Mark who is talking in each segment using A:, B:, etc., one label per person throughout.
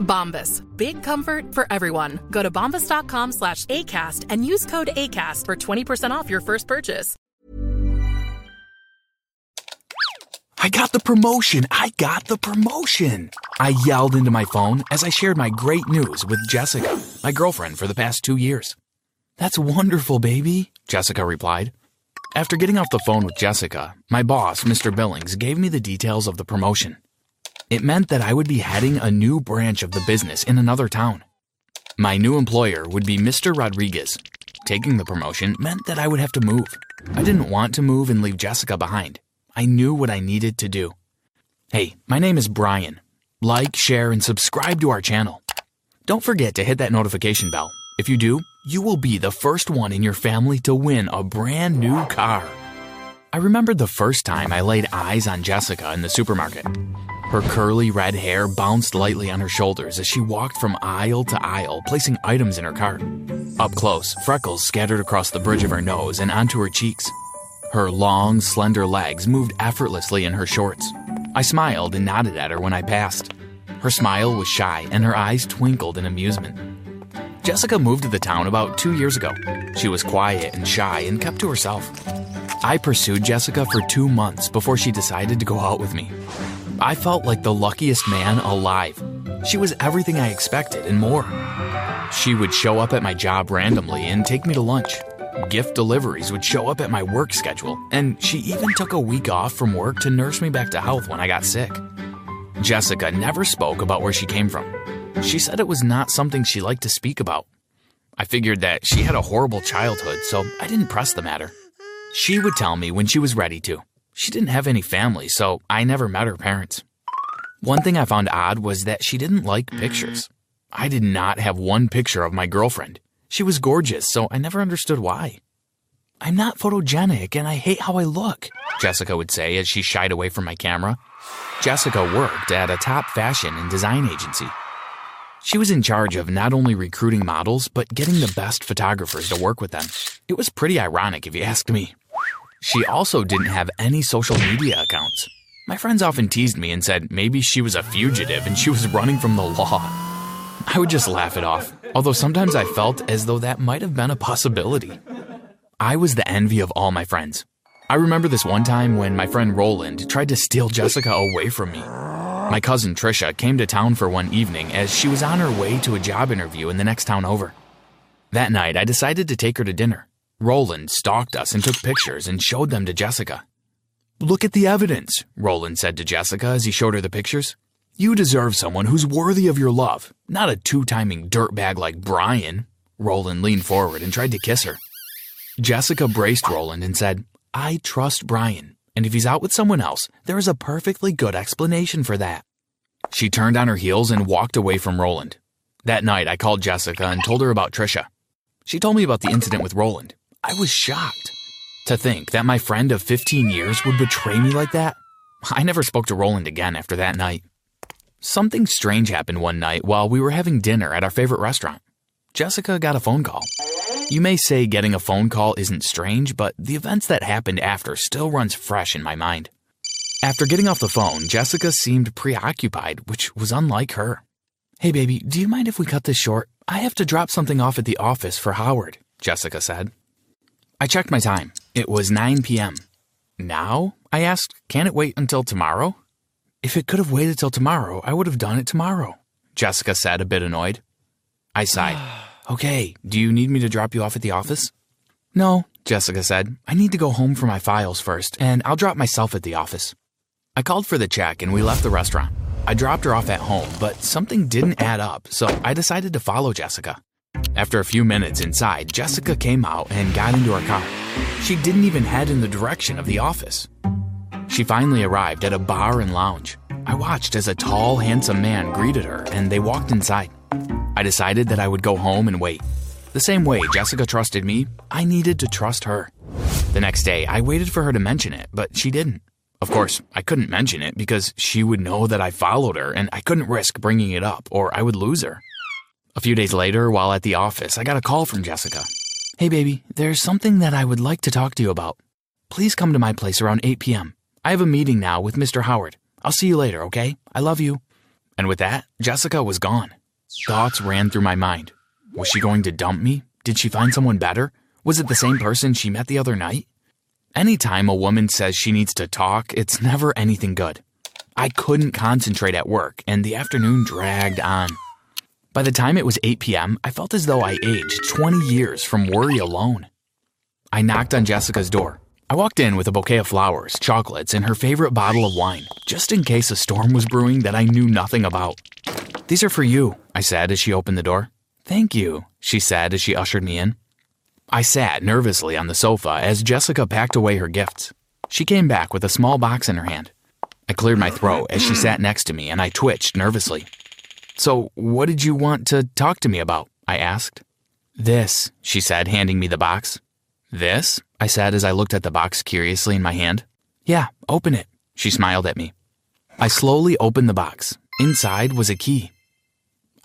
A: Bombas. Big comfort for everyone. Go to bombas.com slash ACAST and use code ACAST for 20% off your first purchase.
B: I got the promotion! I got the promotion! I yelled into my phone as I shared my great news with Jessica, my girlfriend for the past two years. That's wonderful, baby, Jessica replied. After getting off the phone with Jessica, my boss, Mr. Billings, gave me the details of the promotion. It meant that I would be heading a new branch of the business in another town. My new employer would be Mr. Rodriguez. Taking the promotion meant that I would have to move. I didn't want to move and leave Jessica behind. I knew what I needed to do. Hey, my name is Brian. Like, share, and subscribe to our channel. Don't forget to hit that notification bell. If you do, you will be the first one in your family to win a brand new car. I remembered the first time I laid eyes on Jessica in the supermarket. Her curly red hair bounced lightly on her shoulders as she walked from aisle to aisle, placing items in her cart. Up close, freckles scattered across the bridge of her nose and onto her cheeks. Her long, slender legs moved effortlessly in her shorts. I smiled and nodded at her when I passed. Her smile was shy and her eyes twinkled in amusement. Jessica moved to the town about two years ago. She was quiet and shy and kept to herself. I pursued Jessica for two months before she decided to go out with me. I felt like the luckiest man alive. She was everything I expected and more. She would show up at my job randomly and take me to lunch. Gift deliveries would show up at my work schedule, and she even took a week off from work to nurse me back to health when I got sick. Jessica never spoke about where she came from. She said it was not something she liked to speak about. I figured that she had a horrible childhood, so I didn't press the matter. She would tell me when she was ready to. She didn't have any family, so I never met her parents. One thing I found odd was that she didn't like mm-hmm. pictures. I did not have one picture of my girlfriend. She was gorgeous, so I never understood why. I'm not photogenic and I hate how I look, Jessica would say as she shied away from my camera. Jessica worked at a top fashion and design agency. She was in charge of not only recruiting models, but getting the best photographers to work with them. It was pretty ironic if you asked me. She also didn't have any social media accounts. My friends often teased me and said maybe she was a fugitive and she was running from the law. I would just laugh it off, although sometimes I felt as though that might have been a possibility. I was the envy of all my friends. I remember this one time when my friend Roland tried to steal Jessica away from me. My cousin Trisha came to town for one evening as she was on her way to a job interview in the next town over. That night, I decided to take her to dinner. Roland stalked us and took pictures and showed them to Jessica. Look at the evidence, Roland said to Jessica as he showed her the pictures. You deserve someone who's worthy of your love, not a two timing dirtbag like Brian. Roland leaned forward and tried to kiss her. Jessica braced Roland and said, I trust Brian, and if he's out with someone else, there is a perfectly good explanation for that. She turned on her heels and walked away from Roland. That night, I called Jessica and told her about Trisha. She told me about the incident with Roland. I was shocked. To think that my friend of 15 years would betray me like that? I never spoke to Roland again after that night. Something strange happened one night while we were having dinner at our favorite restaurant. Jessica got a phone call. You may say getting a phone call isn't strange, but the events that happened after still runs fresh in my mind. After getting off the phone, Jessica seemed preoccupied, which was unlike her. Hey, baby, do you mind if we cut this short? I have to drop something off at the office for Howard, Jessica said. I checked my time. It was 9 p.m. Now? I asked, can it wait until tomorrow? If it could have waited till tomorrow, I would have done it tomorrow, Jessica said, a bit annoyed. I sighed. okay, do you need me to drop you off at the office? No, Jessica said. I need to go home for my files first, and I'll drop myself at the office. I called for the check and we left the restaurant. I dropped her off at home, but something didn't add up, so I decided to follow Jessica. After a few minutes inside, Jessica came out and got into her car. She didn't even head in the direction of the office. She finally arrived at a bar and lounge. I watched as a tall, handsome man greeted her and they walked inside. I decided that I would go home and wait. The same way Jessica trusted me, I needed to trust her. The next day, I waited for her to mention it, but she didn't. Of course, I couldn't mention it because she would know that I followed her and I couldn't risk bringing it up or I would lose her. A few days later, while at the office, I got a call from Jessica. Hey, baby, there's something that I would like to talk to you about. Please come to my place around 8 p.m. I have a meeting now with Mr. Howard. I'll see you later, okay? I love you. And with that, Jessica was gone. Thoughts ran through my mind. Was she going to dump me? Did she find someone better? Was it the same person she met the other night? Anytime a woman says she needs to talk, it's never anything good. I couldn't concentrate at work, and the afternoon dragged on. By the time it was 8 p.m., I felt as though I aged 20 years from worry alone. I knocked on Jessica's door. I walked in with a bouquet of flowers, chocolates, and her favorite bottle of wine, just in case a storm was brewing that I knew nothing about. These are for you, I said as she opened the door. Thank you, she said as she ushered me in. I sat nervously on the sofa as Jessica packed away her gifts. She came back with a small box in her hand. I cleared my throat as she sat next to me and I twitched nervously. So, what did you want to talk to me about? I asked. This, she said, handing me the box. This? I said as I looked at the box curiously in my hand. Yeah, open it. She smiled at me. I slowly opened the box. Inside was a key.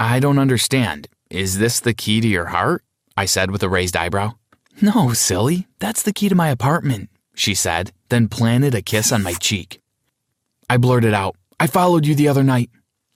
B: I don't understand. Is this the key to your heart? I said with a raised eyebrow. No, silly. That's the key to my apartment, she said, then planted a kiss on my cheek. I blurted out, I followed you the other night.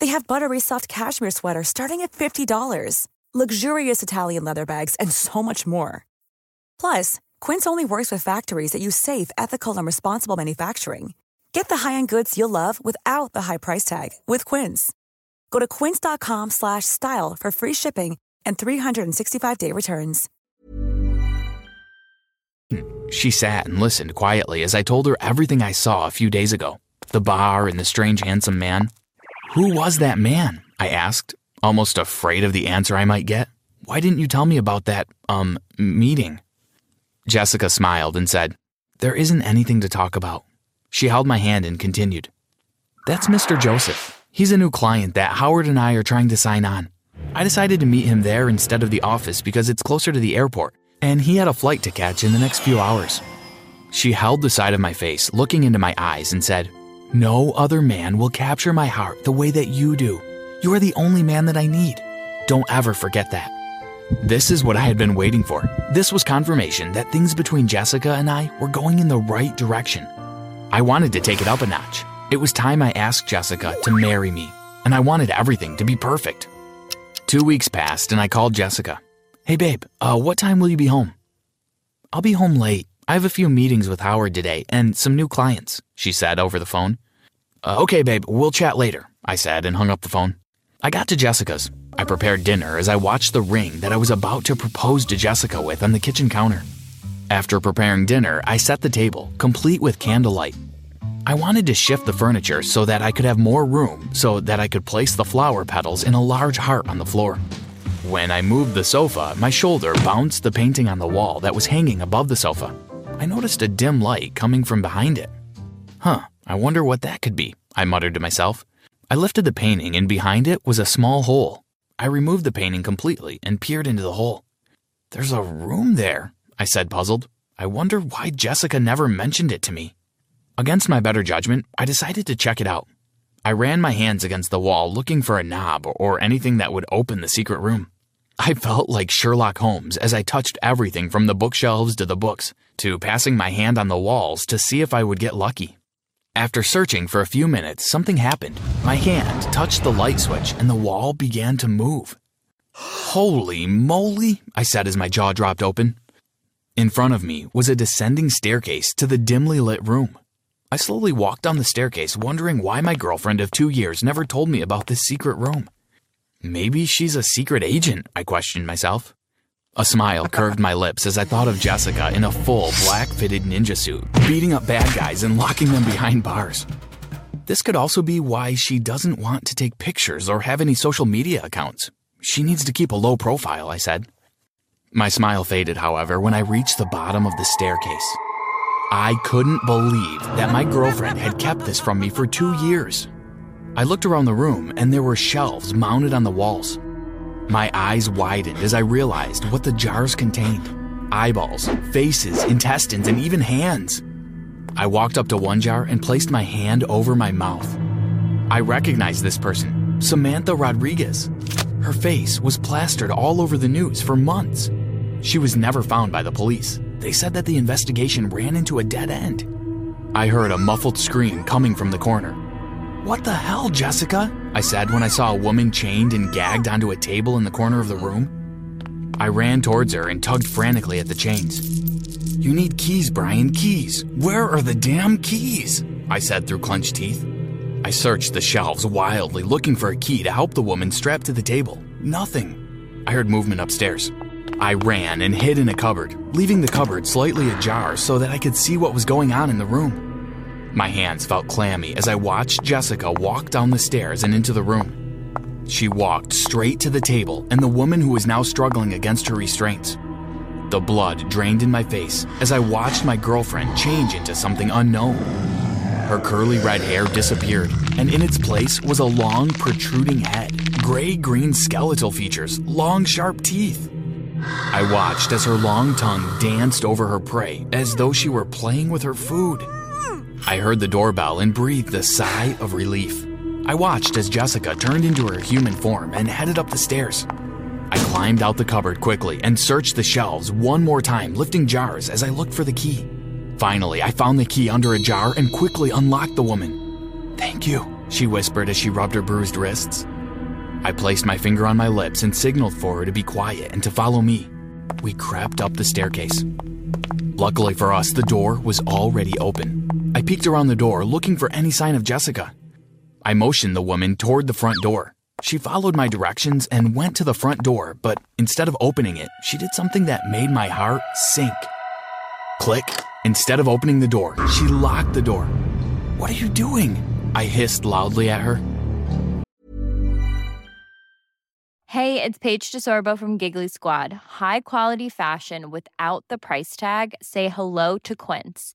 C: They have buttery soft cashmere sweaters starting at $50, luxurious Italian leather bags, and so much more. Plus, Quince only works with factories that use safe, ethical, and responsible manufacturing. Get the high-end goods you'll love without the high price tag with Quince. Go to quince.com/style for free shipping and 365-day returns.
B: She sat and listened quietly as I told her everything I saw a few days ago the bar and the strange handsome man. Who was that man? I asked, almost afraid of the answer I might get. Why didn't you tell me about that, um, meeting? Jessica smiled and said, There isn't anything to talk about. She held my hand and continued, That's Mr. Joseph. He's a new client that Howard and I are trying to sign on. I decided to meet him there instead of the office because it's closer to the airport, and he had a flight to catch in the next few hours. She held the side of my face, looking into my eyes, and said, No other man will capture my heart the way that you do. You are the only man that I need. Don't ever forget that. This is what I had been waiting for. This was confirmation that things between Jessica and I were going in the right direction. I wanted to take it up a notch. It was time I asked Jessica to marry me, and I wanted everything to be perfect. Two weeks passed, and I called Jessica. Hey, babe, uh, what time will you be home? I'll be home late. I have a few meetings with Howard today and some new clients, she said over the phone. Uh, okay, babe, we'll chat later, I said and hung up the phone. I got to Jessica's. I prepared dinner as I watched the ring that I was about to propose to Jessica with on the kitchen counter. After preparing dinner, I set the table, complete with candlelight. I wanted to shift the furniture so that I could have more room so that I could place the flower petals in a large heart on the floor. When I moved the sofa, my shoulder bounced the painting on the wall that was hanging above the sofa. I noticed a dim light coming from behind it. Huh, I wonder what that could be, I muttered to myself. I lifted the painting, and behind it was a small hole. I removed the painting completely and peered into the hole. There's a room there, I said, puzzled. I wonder why Jessica never mentioned it to me. Against my better judgment, I decided to check it out. I ran my hands against the wall looking for a knob or anything that would open the secret room. I felt like Sherlock Holmes as I touched everything from the bookshelves to the books to passing my hand on the walls to see if I would get lucky. After searching for a few minutes, something happened. My hand touched the light switch and the wall began to move. Holy moly, I said as my jaw dropped open. In front of me was a descending staircase to the dimly lit room. I slowly walked down the staircase, wondering why my girlfriend of two years never told me about this secret room. Maybe she's a secret agent, I questioned myself. A smile curved my lips as I thought of Jessica in a full black fitted ninja suit, beating up bad guys and locking them behind bars. This could also be why she doesn't want to take pictures or have any social media accounts. She needs to keep a low profile, I said. My smile faded, however, when I reached the bottom of the staircase. I couldn't believe that my girlfriend had kept this from me for two years. I looked around the room and there were shelves mounted on the walls. My eyes widened as I realized what the jars contained eyeballs, faces, intestines, and even hands. I walked up to one jar and placed my hand over my mouth. I recognized this person, Samantha Rodriguez. Her face was plastered all over the news for months. She was never found by the police. They said that the investigation ran into a dead end. I heard a muffled scream coming from the corner. What the hell, Jessica? I said when I saw a woman chained and gagged onto a table in the corner of the room. I ran towards her and tugged frantically at the chains. You need keys, Brian, keys. Where are the damn keys? I said through clenched teeth. I searched the shelves wildly, looking for a key to help the woman strapped to the table. Nothing. I heard movement upstairs. I ran and hid in a cupboard, leaving the cupboard slightly ajar so that I could see what was going on in the room. My hands felt clammy as I watched Jessica walk down the stairs and into the room. She walked straight to the table and the woman who was now struggling against her restraints. The blood drained in my face as I watched my girlfriend change into something unknown. Her curly red hair disappeared, and in its place was a long, protruding head, gray green skeletal features, long, sharp teeth. I watched as her long tongue danced over her prey as though she were playing with her food. I heard the doorbell and breathed a sigh of relief. I watched as Jessica turned into her human form and headed up the stairs. I climbed out the cupboard quickly and searched the shelves one more time, lifting jars as I looked for the key. Finally, I found the key under a jar and quickly unlocked the woman. Thank you, she whispered as she rubbed her bruised wrists. I placed my finger on my lips and signaled for her to be quiet and to follow me. We crept up the staircase. Luckily for us, the door was already open. I peeked around the door looking for any sign of Jessica. I motioned the woman toward the front door. She followed my directions and went to the front door, but instead of opening it, she did something that made my heart sink. Click. Instead of opening the door, she locked the door. What are you doing? I hissed loudly at her.
D: Hey, it's Paige DeSorbo from Giggly Squad. High quality fashion without the price tag? Say hello to Quince.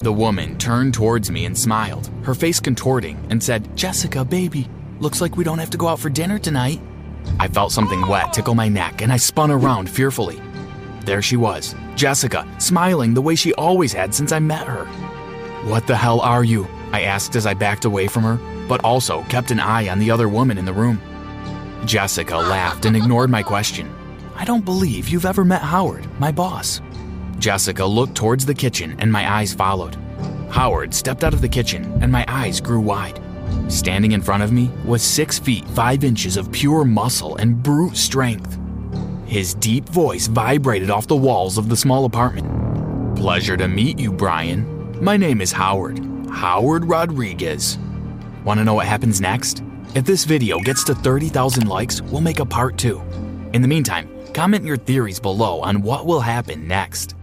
B: The woman turned towards me and smiled, her face contorting, and said, Jessica, baby, looks like we don't have to go out for dinner tonight. I felt something wet tickle my neck and I spun around fearfully. There she was, Jessica, smiling the way she always had since I met her. What the hell are you? I asked as I backed away from her, but also kept an eye on the other woman in the room. Jessica laughed and ignored my question. I don't believe you've ever met Howard, my boss. Jessica looked towards the kitchen and my eyes followed. Howard stepped out of the kitchen and my eyes grew wide. Standing in front of me was six feet five inches of pure muscle and brute strength. His deep voice vibrated off the walls of the small apartment. Pleasure to meet you, Brian. My name is Howard. Howard Rodriguez. Want to know what happens next? If this video gets to 30,000 likes, we'll make a part two. In the meantime, comment your theories below on what will happen next.